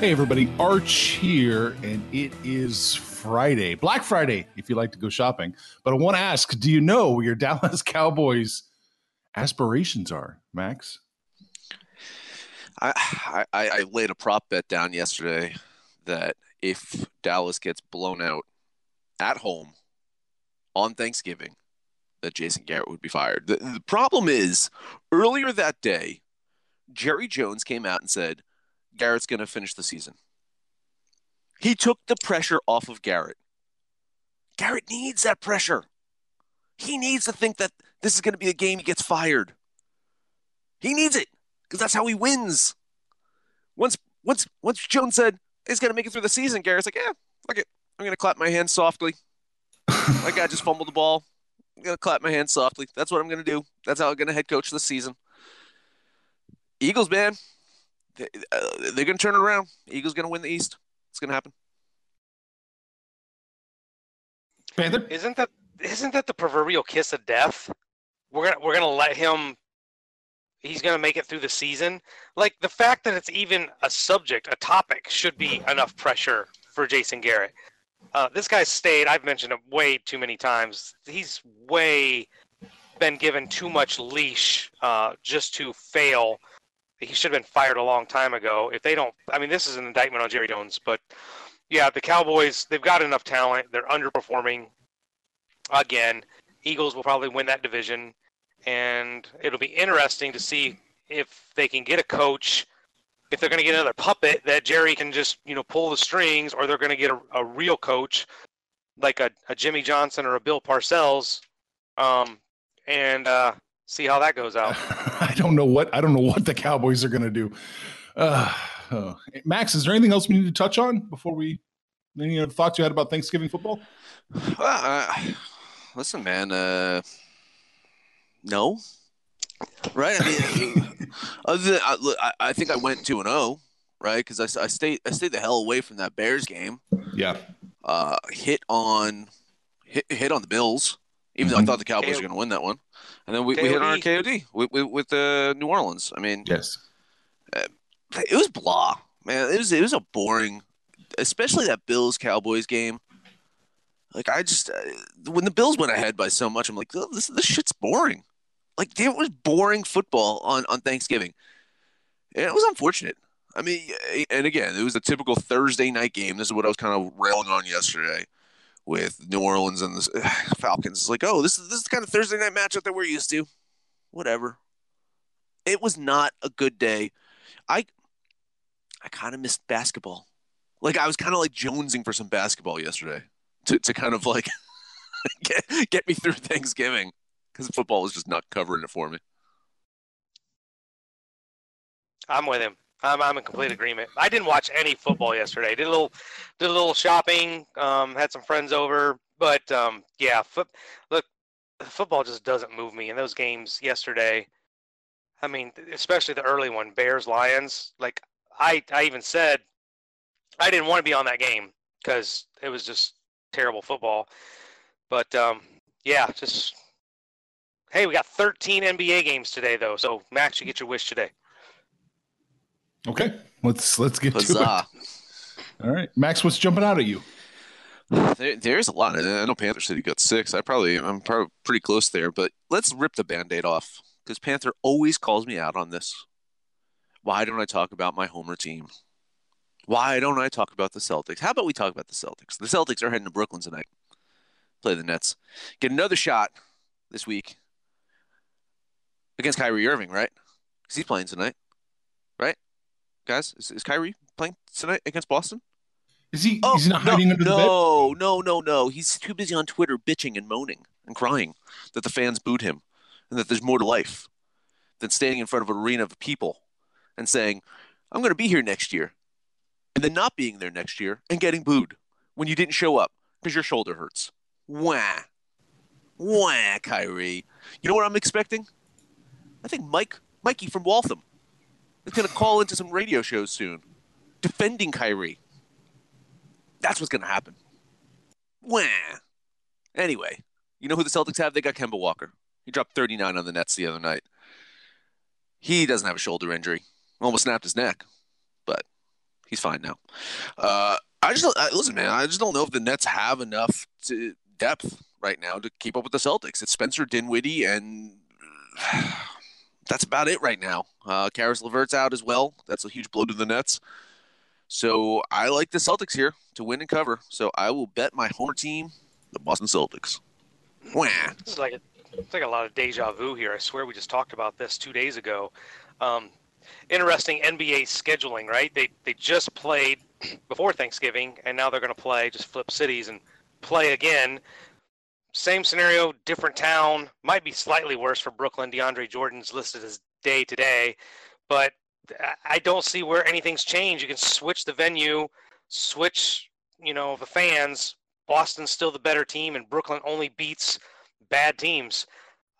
Hey, everybody, Arch here, and it is Friday, Black Friday, if you like to go shopping. But I want to ask do you know where your Dallas Cowboys aspirations are, Max? I, I, I laid a prop bet down yesterday that if Dallas gets blown out at home on Thanksgiving, that Jason Garrett would be fired. The, the problem is, earlier that day, Jerry Jones came out and said, Garrett's going to finish the season. He took the pressure off of Garrett. Garrett needs that pressure. He needs to think that this is going to be a game he gets fired. He needs it because that's how he wins. Once once once Jones said he's going to make it through the season, Garrett's like, yeah, fuck it. I'm going to clap my hands softly. my guy just fumbled the ball. I'm going to clap my hands softly. That's what I'm going to do. That's how I'm going to head coach the season. Eagles, man, they're going to turn it around. Eagles going to win the East. It's going to happen. Panther? Isn't that isn't that the proverbial kiss of death? We're gonna we're gonna let him. He's gonna make it through the season. Like the fact that it's even a subject, a topic, should be enough pressure for Jason Garrett. Uh, this guy's stayed. I've mentioned it way too many times. He's way been given too much leash uh, just to fail. He should have been fired a long time ago. If they don't, I mean, this is an indictment on Jerry Jones, but yeah, the Cowboys, they've got enough talent. They're underperforming again. Eagles will probably win that division, and it'll be interesting to see if they can get a coach. If they're going to get another puppet that Jerry can just you know pull the strings, or they're going to get a, a real coach like a, a Jimmy Johnson or a Bill Parcells, um, and uh, see how that goes out. I don't know what I don't know what the Cowboys are going to do. Uh, oh. Max, is there anything else we need to touch on before we? Any other thoughts you had about Thanksgiving football? Well, uh, listen, man. Uh, no, right? I mean, other than, I, I, I think I went two and zero, right? Because I, I stayed I stayed the hell away from that Bears game. Yeah. Uh, hit on hit, hit on the Bills, even though I thought the Cowboys were going to win that one, and then we, we hit on our KOD with with, with uh, New Orleans. I mean, Yes. it was blah, man. It was it was a boring, especially that Bills Cowboys game. Like I just uh, when the Bills went ahead by so much, I'm like, "Oh, this this shit's boring. Like it was boring football on on Thanksgiving. And it was unfortunate. I mean, and again, it was a typical Thursday night game. This is what I was kind of railing on yesterday with New Orleans and the Falcons. It's like, oh, this is this is the kind of Thursday night matchup that we're used to. Whatever. It was not a good day. I I kind of missed basketball. Like I was kind of like jonesing for some basketball yesterday to, to kind of like get get me through Thanksgiving because football was just not covering it for me. I'm with him. I'm, I'm in complete agreement. I didn't watch any football yesterday. Did a little, did a little shopping. Um, had some friends over, but um, yeah, foot, look, football just doesn't move me. In those games yesterday, I mean, especially the early one, Bears Lions. Like I, I even said, I didn't want to be on that game because it was just terrible football. But um, yeah, just hey, we got 13 NBA games today though. So Max, you get your wish today. Okay, let's let's get to it. All right, Max, what's jumping out at you? There, there's a lot. I know Panther City got six. I probably, I'm probably pretty close there. But let's rip the band-aid off because Panther always calls me out on this. Why don't I talk about my homer team? Why don't I talk about the Celtics? How about we talk about the Celtics? The Celtics are heading to Brooklyn tonight. Play the Nets. Get another shot this week against Kyrie Irving, right? Because he's playing tonight, right? Guys, is, is Kyrie playing tonight against Boston? Is he? Oh, he's not no, hiding under the bed. no, no, no, no. He's too busy on Twitter bitching and moaning and crying that the fans booed him and that there's more to life than standing in front of an arena of people and saying, I'm going to be here next year. And then not being there next year and getting booed when you didn't show up because your shoulder hurts. Wah. Wah, Kyrie. You know what I'm expecting? I think Mike, Mikey from Waltham is going to call into some radio shows soon defending Kyrie. That's what's going to happen. Wah. Anyway, you know who the Celtics have? They got Kemba Walker. He dropped 39 on the Nets the other night. He doesn't have a shoulder injury. Almost snapped his neck, but he's fine now. Uh, I just I, listen, man. I just don't know if the Nets have enough to, depth right now to keep up with the Celtics. It's Spencer Dinwiddie, and that's about it right now. Uh, Caris LeVert's out as well. That's a huge blow to the Nets. So I like the Celtics here to win and cover. So I will bet my homer team, the Boston Celtics. Wah. Is like a, it's like a lot of deja vu here. I swear we just talked about this two days ago. Um, interesting NBA scheduling, right? They they just played before Thanksgiving, and now they're going to play just flip cities and play again. Same scenario, different town. Might be slightly worse for Brooklyn. DeAndre Jordan's listed as day to day, but I- don't see where anything's changed. You can switch the venue, switch, you know, the fans. Boston's still the better team, and Brooklyn only beats bad teams.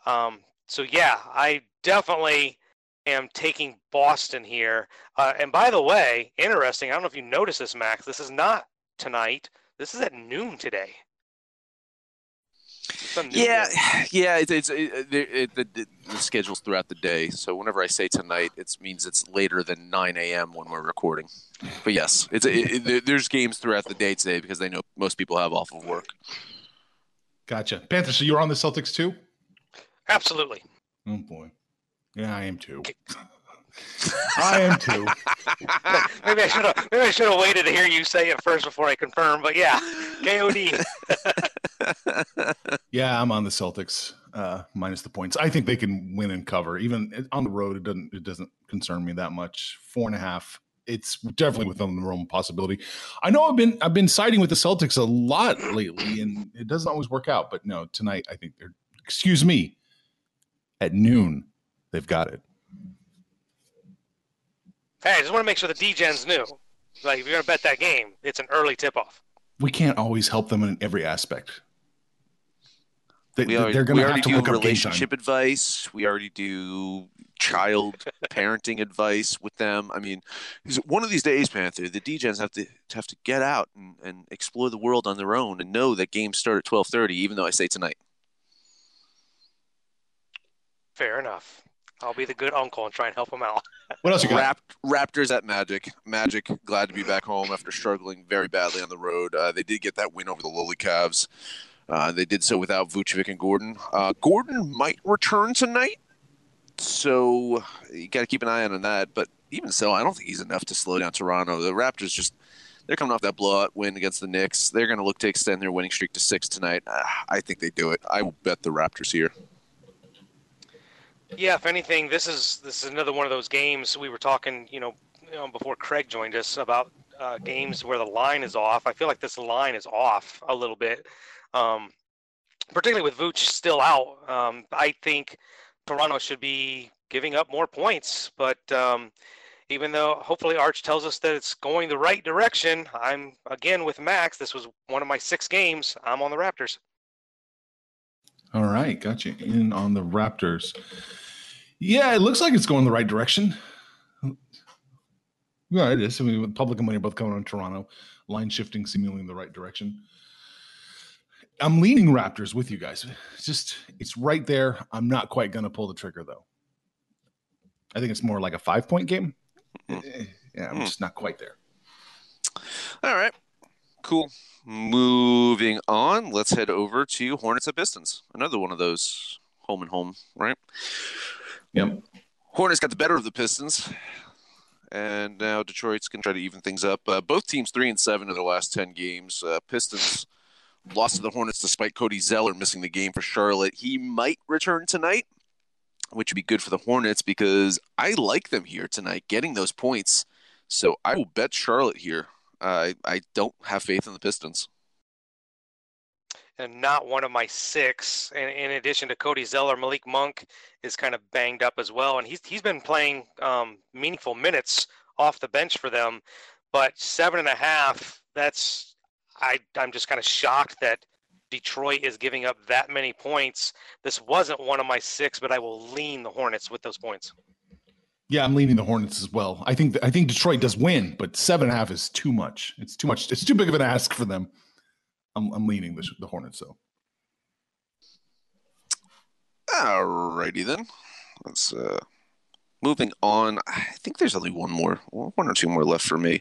Um, so yeah, I definitely am taking Boston here. Uh, and by the way, interesting. I don't know if you noticed this, Max. This is not tonight. This is at noon today. It's a noon Yeah, game. yeah. It's, it's it, it, the, the, the schedule's throughout the day. So whenever I say tonight, it means it's later than 9 a.m. when we're recording. But yes, it's it, it, there's games throughout the day today because they know most people have off of work. Gotcha. Panther, so you're on the Celtics too? absolutely. Oh boy. Yeah, I am too. I am too. Maybe I should have. Maybe I should have waited to hear you say it first before I confirm. But yeah, KOD. Yeah, I'm on the Celtics, uh, minus the points. I think they can win and cover. Even on the road, it doesn't it doesn't concern me that much. Four and a half. It's definitely within the realm of possibility. I know I've been I've been siding with the Celtics a lot lately, and it doesn't always work out. But no, tonight I think they're excuse me. At noon, they've got it. Hey, I just want to make sure the D-Gens knew. Like, if you're gonna bet that game, it's an early tip-off. We can't always help them in every aspect. They, We already, they're going to have already to do look up game time. relationship advice. We already do child parenting advice with them. I mean, 'cause one of these days, Panther, the DJs have to have to get out and, and explore the world on their own and know that games start at twelve thirty, even though I say tonight. Fair enough. I'll be the good uncle and try and help them out. What else you got? Rap- Raptors at Magic. Magic glad to be back home after struggling very badly on the road. Uh, they did get that win over the lowly Cavs. Uh, they did so without Vucevic and Gordon. Uh, Gordon might return tonight, so you got to keep an eye on that. But even so, I don't think he's enough to slow down Toronto. The Raptors just they're coming off that blowout win against the Knicks. They're going to look to extend their winning streak to six tonight. Uh, I think they do it. I will bet the Raptors here. Yeah, if anything, this is this is another one of those games we were talking, you know, you know before Craig joined us about uh, games where the line is off. I feel like this line is off a little bit, um, particularly with Vooch still out. Um, I think Toronto should be giving up more points, but um, even though hopefully Arch tells us that it's going the right direction, I'm again with Max. This was one of my six games. I'm on the Raptors. All right, got you in on the Raptors. Yeah, it looks like it's going the right direction. Yeah, it is. I mean, with public and money are both coming on Toronto, line shifting seemingly in the right direction. I'm leaning Raptors with you guys. It's just it's right there. I'm not quite to pull the trigger though. I think it's more like a five point game. Mm. Yeah, I'm just not quite there. All right, cool. Moving on, let's head over to Hornets at Pistons. Another one of those home and home, right? Yep. Hornets got the better of the Pistons, and now Detroit's going to try to even things up. Uh, both teams three and seven in their last ten games. Uh, Pistons lost to the Hornets despite Cody Zeller missing the game for Charlotte. He might return tonight, which would be good for the Hornets because I like them here tonight, getting those points. So I will bet Charlotte here. I I don't have faith in the Pistons and not one of my six. And in addition to Cody Zeller, Malik Monk is kind of banged up as well, and he's he's been playing um, meaningful minutes off the bench for them. But seven and a half, that's I I'm just kind of shocked that Detroit is giving up that many points. This wasn't one of my six, but I will lean the Hornets with those points. Yeah, I'm leaning the Hornets as well. I think I think Detroit does win, but seven and a half is too much. It's too much. It's too big of an ask for them. I'm, I'm leaning the, the Hornets though. Alrighty then. Let's uh moving on. I think there's only one more, one or two more left for me.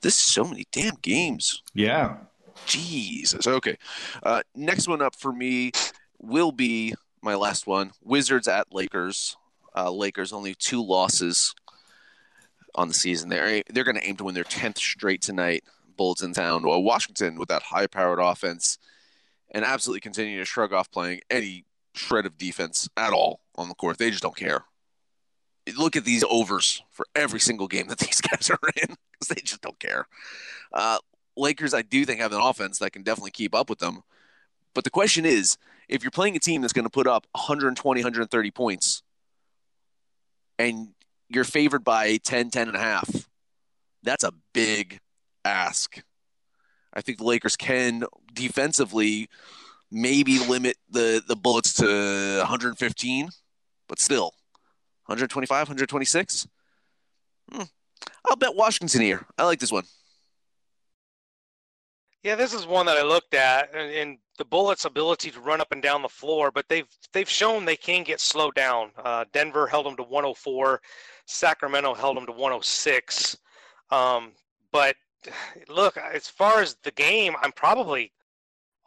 This is so many damn games. Yeah. Jesus. Okay. Uh, next one up for me will be my last one. Wizards at Lakers. Uh, Lakers only two losses on the season. They're they're going to aim to win their tenth straight tonight. Bullets in town. Well, Washington with that high powered offense and absolutely continue to shrug off playing any shred of defense at all on the court. They just don't care. Look at these overs for every single game that these guys are in because they just don't care. Uh, Lakers, I do think have an offense that can definitely keep up with them. But the question is, if you're playing a team that's going to put up 120, 130 points, and you're favored by 10, 10 and a half, that's a big ask. I think the Lakers can defensively maybe limit the the bullets to 115, but still 125, 126. Hmm. I'll bet Washington here. I like this one. Yeah, this is one that I looked at, and, and, the Bullets' ability to run up and down the floor, but they've they've shown they can get slowed down. Uh, Denver held them to 104, Sacramento held them to 106. Um, but look, as far as the game, I'm probably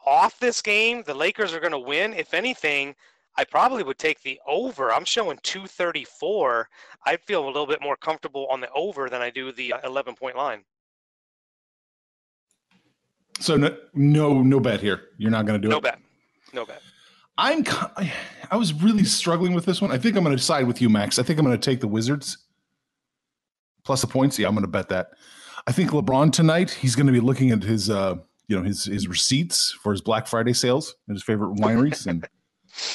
off this game. The Lakers are going to win. If anything, I probably would take the over. I'm showing 234. I feel a little bit more comfortable on the over than I do the 11 point line. So no, no, no bet here. You're not going to do no it. No bet. No bet. I'm. I was really struggling with this one. I think I'm going to side with you, Max. I think I'm going to take the Wizards plus the points. Yeah, I'm going to bet that. I think LeBron tonight he's going to be looking at his uh, you know his his receipts for his Black Friday sales and his favorite wineries and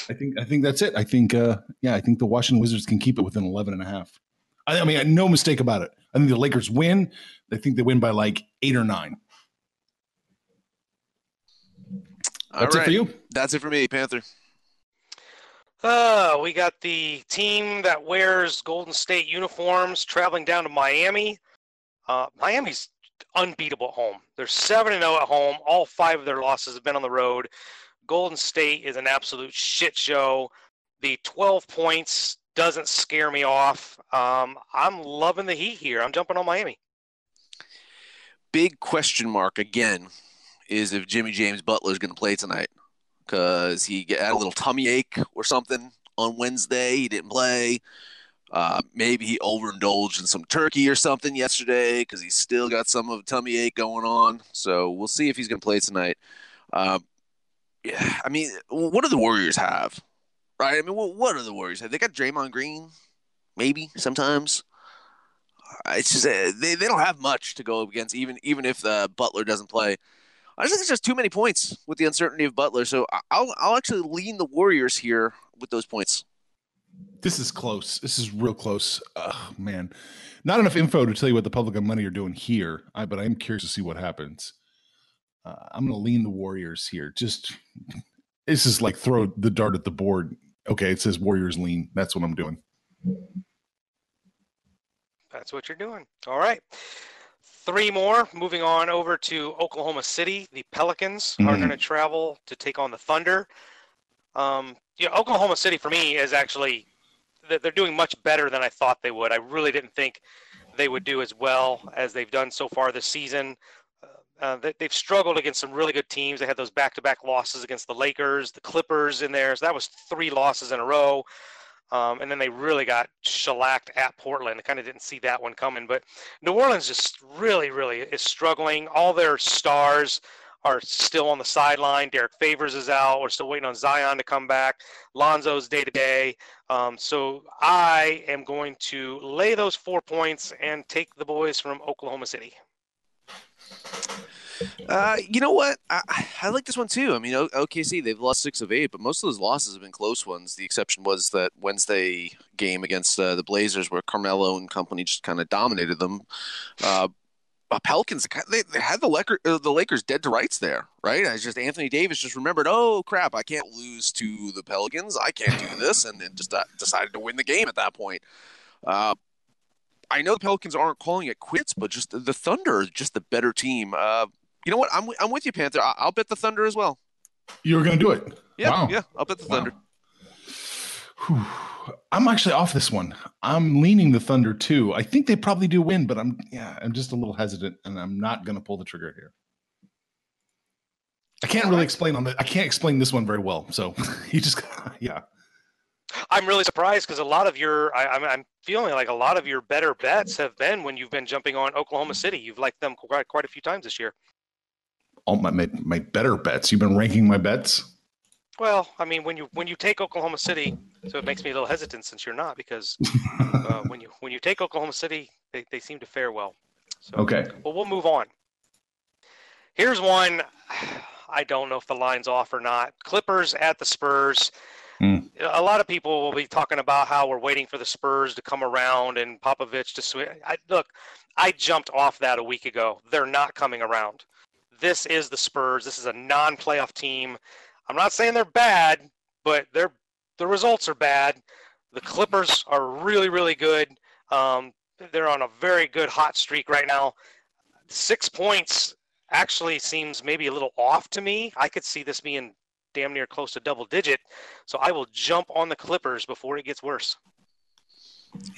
I think I think that's it. I think uh, yeah, I think the Washington Wizards can keep it within 11 and a half. I, I mean, no mistake about it. I think the Lakers win. I think they win by like 8 or 9. That's it for you. That's it for me, Panther. Uh, we got the team that wears Golden State uniforms traveling down to Miami uh, Miami's unbeatable at home. They're 7 0 at home. All five of their losses have been on the road. Golden State is an absolute shit show. The 12 points doesn't scare me off. Um, I'm loving the Heat here. I'm jumping on Miami. Big question mark again is if Jimmy James Butler is going to play tonight because he had a little tummy ache or something on Wednesday. He didn't play. Uh, maybe he overindulged in some turkey or something yesterday because he's still got some of tummy ache going on. So we'll see if he's going to play tonight. Um, yeah, I mean, what do the Warriors have? Right? I mean, what, what do the Warriors have? They got Draymond Green, maybe sometimes. Uh, it's just uh, they, they don't have much to go against, even even if uh, Butler doesn't play. I just think it's just too many points with the uncertainty of Butler. So I'll I'll actually lean the Warriors here with those points. This is close. This is real close. Oh, man. Not enough info to tell you what the public and money are doing here, I, but I'm curious to see what happens. Uh, I'm going to lean the Warriors here. Just this is like throw the dart at the board. Okay, it says Warriors lean. That's what I'm doing. That's what you're doing. All right. Three more. Moving on over to Oklahoma City, the Pelicans are Mhm. going to travel to take on the Thunder. Um, yeah, Oklahoma City for me is actually they're they're doing much better than I thought they would. I really didn't think they would do as well as they've done so far this season. Uh, they've struggled against some really good teams. They had those back-to-back losses against the Lakers, the Clippers in there. So that was three losses in a row. Um, and then they really got shellacked at Portland. I kind of didn't see that one coming. But New Orleans just really, really is struggling. All their stars are still on the sideline. Derrick Favors is out. We're still waiting on Zion to come back. Lonzo's day to day. Um, so I am going to lay those four points and take the boys from Oklahoma City. Uh, you know what? I, I like this one too. I mean, OKC they've lost six of eight, but most of those losses have been close ones. The exception was that Wednesday game against uh, the Blazers, where Carmelo and company just kind of dominated them. Uh, Pelicans they, they had the Lakers, uh, the Lakers dead to rights there, right? I just Anthony Davis just remembered, oh crap, I can't lose to the Pelicans. I can't do this, and then just uh, decided to win the game at that point. I know the Pelicans aren't calling it quits, but just the, Thunder, just the better team. Uh, you know what? I'm I'm with you, Panther. I, will bet the Thunder as well. You were going to do it. Yeah, Wow. yeah. I'll bet the Wow. Thunder. Whew. I'm actually off this one. I'm leaning the Thunder too. I think they probably do win, but I'm yeah, I'm just a little hesitant, and I'm not going to pull the trigger here. I can't really explain on the. I can't explain this one very well. So you just yeah. I'm really surprised because a lot of your, I, I'm, I'm feeling like a lot of your better bets have been when you've been jumping on Oklahoma City. You've liked them quite, quite a few times this year. All my, my my better bets. You've been ranking my bets. Well, I mean, when you when you take Oklahoma City, so it makes me a little hesitant since you're not because uh, when you when you take Oklahoma City, they, they seem to fare well. So, Okay. well, we'll move on. Here's one. I don't know if the line's off or not. Clippers at the Spurs. Hmm. A lot of people will be talking about how we're waiting for the Spurs to come around and Popovich to switch. I, look, I jumped off that a week ago. They're not coming around. This is the Spurs. This is a non-playoff team. I'm not saying they're bad, but they're the results are bad. The Clippers are really, really good. Um, they're on a very good hot streak right now. Six points actually seems maybe a little off to me. I could see this being damn near close to double digit. So I will jump on the Clippers before it gets worse.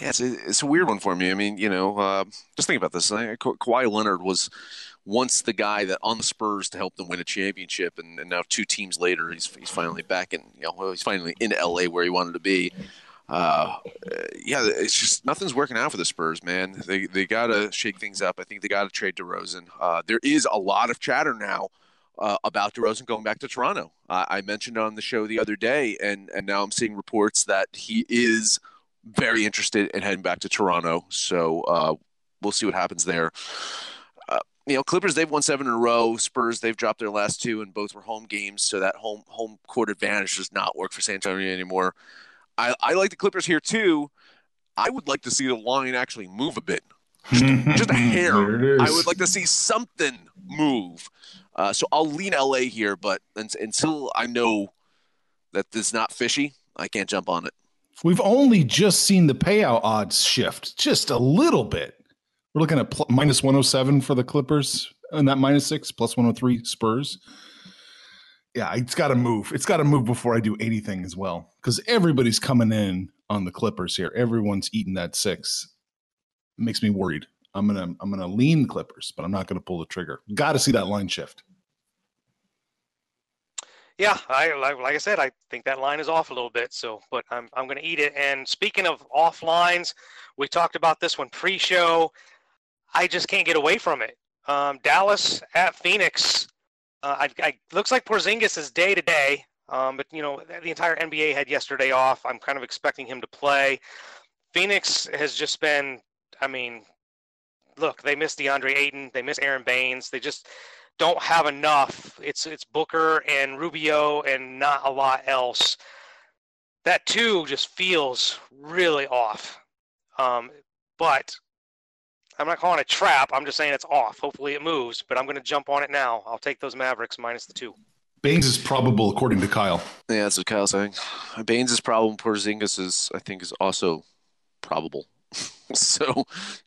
Yeah, it's a, it's a weird one for me. I mean, you know, uh, just think about this. Ka- Kawhi Leonard was once the guy that on the Spurs to help them win a championship, and, and now two teams later, he's he's finally back in. You know, he's finally in LA where he wanted to be. Uh, yeah, it's just nothing's working out for the Spurs, man. They they gotta shake things up. I think they gotta trade DeRozan. Uh, there is a lot of chatter now uh, about DeRozan going back to Toronto. Uh, I mentioned on the show the other day, and and now I'm seeing reports that he is very interested in heading back to Toronto. So uh, we'll see what happens there. You know, Clippers they've won seven in a row. Spurs they've dropped their last two, and both were home games. So that home home court advantage does not work for San Antonio anymore. I, I like the Clippers here too. I would like to see the line actually move a bit, just a hair. There it is. I would like to see something move. Uh, so I'll lean LA here, but until I know that this is not fishy, I can't jump on it. We've only just seen the payout odds shift just a little bit. We're looking at pl- minus 107 for the Clippers and that minus six, plus 103 Spurs. Yeah, it's got to move. It's got to move before I do anything as well because everybody's coming in on the Clippers here. Everyone's eating that six. It makes me worried. I'm gonna I'm gonna lean Clippers, but I'm not gonna pull the trigger. Got to see that line shift. Yeah, I like, like I said, I think that line is off a little bit. So, but I'm I'm going to eat it. And speaking of off lines, we talked about this one pre-show. I just can't get away from it. Um, Dallas at Phoenix. Uh, I, I looks like Porzingis is day to day. Um, but you know the entire NBA had yesterday off. I'm kind of expecting him to play. Phoenix has just been. I mean, look, they missed DeAndre Ayton. They miss Aron Baynes. They just don't have enough. It's it's Booker and Rubio and not a lot else. That too just feels really off. Um, but I'm not calling it a trap. I'm just saying it's off. Hopefully it moves, but I'm going to jump on it now. I'll take those Mavericks minus the two. Baynes is probable according to Kyle. Yeah, that's what Kyle's saying. Baynes' problem, Porzingis is, I think, is also probable. so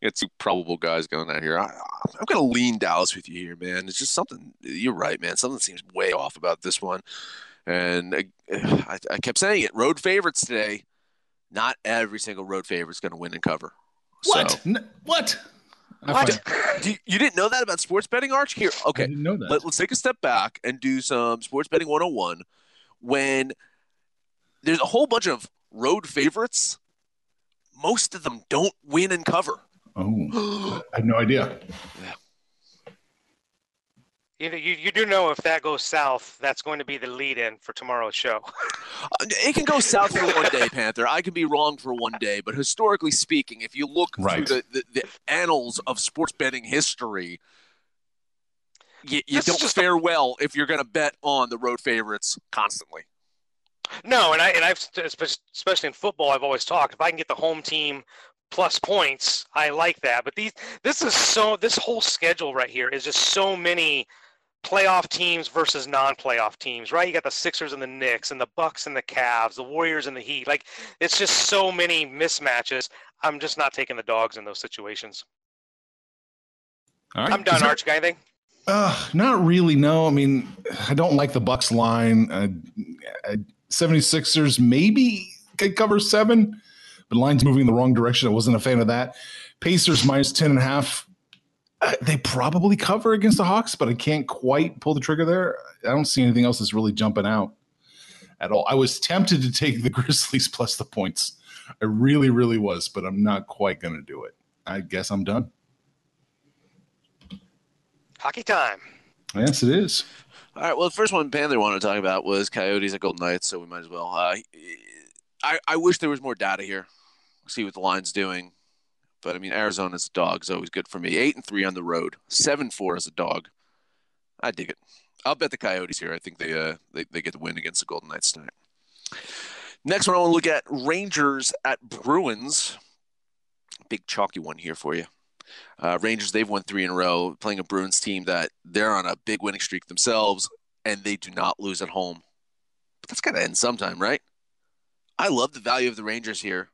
you got two probable guys going out here. I, I'm going to lean Dallas with you here, man. It's just something. You're right, man. Something seems way off about this one. And I, I, I kept saying it. Road favorites today. Not every single road favorite is going to win and cover. What? So, N- what? I What? do you, didn't know that about sports betting, Arch? Here, okay. know that. Let, us take a step back and do some sports betting 101 when there's a whole bunch of road favorites most of them don't win and cover oh, I had no idea. You, know, you, you do know if that goes south, that's going to be the lead in for tomorrow's show. Uh, it can go south for one day panther i can be wrong for one day but historically speaking if you look Right. through the, the, the annals of sports betting history you, you don't just a- fare well if you're going to bet on the road favorites constantly No, and I and I've especially in football, I've always talked if I can get the home team plus points, I like that. But these this is so this whole schedule right here is just so many playoff teams versus non-playoff teams, right? You got the Sixers and the Knicks and the Bucks and the Cavs, the Warriors and the Heat. Like it's just so many mismatches. I'm just not taking the dogs in those situations. All right. I'm done, Is there- Arch. Got anything? Uh, not really. No, I mean, I don't like the Bucks line. Uh, uh, 76ers maybe could cover seven, but line's moving in the wrong direction. I wasn't a fan of that. Pacers minus 10 and a half. Uh, they probably cover against the Hawks, but I can't quite pull the trigger there. I don't see anything else that's really jumping out at all. I was tempted to take the Grizzlies plus the points. I really, really was, but I'm not quite going to do it. I guess I'm done. Hockey time. Yes, it is. all right well the first one panther wanted to talk about was coyotes at golden knights so we might as well uh, I, I wish there was more data here see what the line's doing but i mean arizona's a dog. Is always good for me. Eight and three on the road. Seven four as a dog. I dig it. I'll bet the coyotes here. I think they uh they, they get the win against the golden knights tonight. Next one i want to look at rangers at bruins. Big chalky one here for you. Uh, Rangers, they've won three in a row, playing a Bruins team that they're on a big winning streak themselves, and they do not lose at home. But that's got to end sometime, right? I love the value of the Rangers here.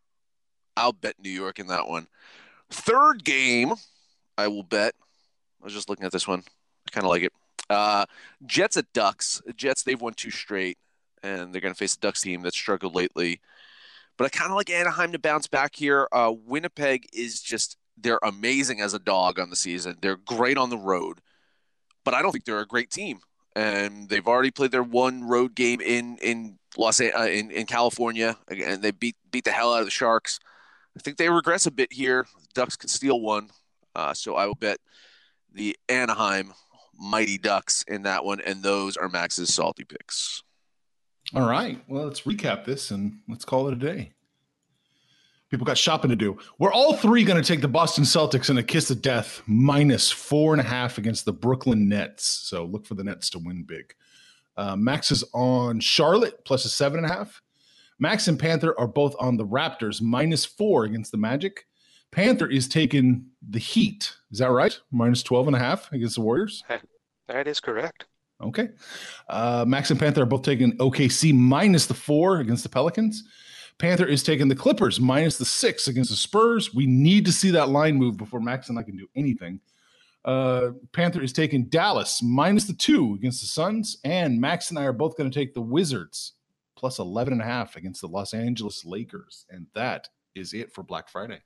I'll bet New York in that one. Third game, I will bet. I was just looking at this one. I kind of like it. Uh, Jets at Ducks. Jets, they've won two straight, and they're going to face a Ducks team that's struggled lately. But I kind of like Anaheim to bounce back here. Uh, Winnipeg is just they're amazing as a dog on the season. They're great on the road, but I don't think they're a great team. And they've already played their one road game in in Los uh, in in California, and they beat beat the hell out of the Sharks. I think they regress a bit here. Ducks could steal one, uh, so I will bet the Anaheim Mighty Ducks in that one, and those are Max's salty picks. All right. Well, let's recap this and let's call it a day. People got shopping to do. We're all three going to take the Boston Celtics in a kiss of death, minus four and a half against the Brooklyn Nets. So look for the Nets to win big. Uh, Max is on Charlotte, plus a seven and a half. Max and Panther are both on the Raptors, minus four against the Magic. Panther is taking the Heat. Is that right? Minus 12 and a half against the Warriors. That is correct. Okay. Uh, Max and Panther are both taking OKC minus the four against the Pelicans. Panther is taking the Clippers minus the six against the Spurs. We need to see that line move before Max and I can do anything. Uh, Panther is taking Dallas minus the two against the Suns. And Max and I are both going to take the Wizards plus 11 and a half against the Los Angeles Lakers. And that is it for Black Friday.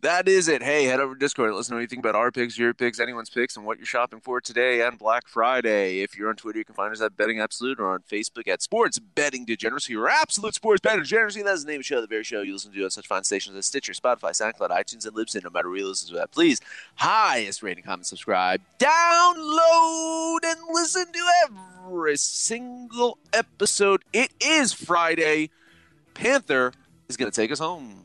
That is it. Hey, head over to Discord. Let us know anything about our picks, your picks, anyone's picks, and what you're shopping for today and Black Friday. If you're on Twitter, you can find us at Betting Absolute or on Facebook at Sports Betting Degeneracy or Absolute Sports Betting Degeneracy. That's the name of the show, the very show you listen to on such fine stations as Stitcher, Spotify, SoundCloud, iTunes, and Libsyn. No matter where you listen to that, please highest rating, comment, subscribe, download, and listen to every single episode. It is Friday. Panther is going to take us home.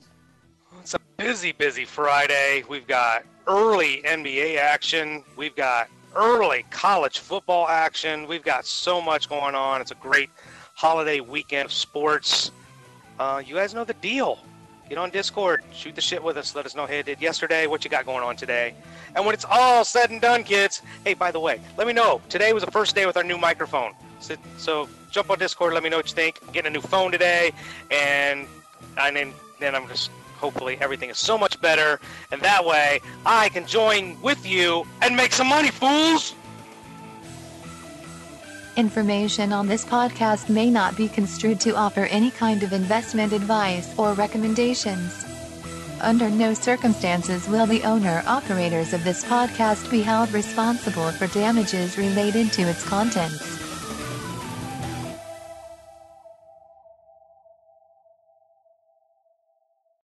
Busy, busy Friday. We've got early NBA action. We've got early college football action. We've got so much going on. It's a great holiday weekend of sports. Uh, you guys know the deal. Get on Discord, shoot the shit with us. Let us know how you did yesterday, what you got going on today. And when it's all said and done, kids, hey, by the way, let me know. Today was the first day with our new microphone. So, so jump on Discord, let me know what you think. I'm getting a new phone today, and, and then, then I'm just hopefully everything is so much better, and that way I can join with you and make some money, fools. Information on this podcast may not be construed to offer any kind of investment advice or recommendations. Under no circumstances will the owner operators of this podcast be held responsible for damages related to its contents.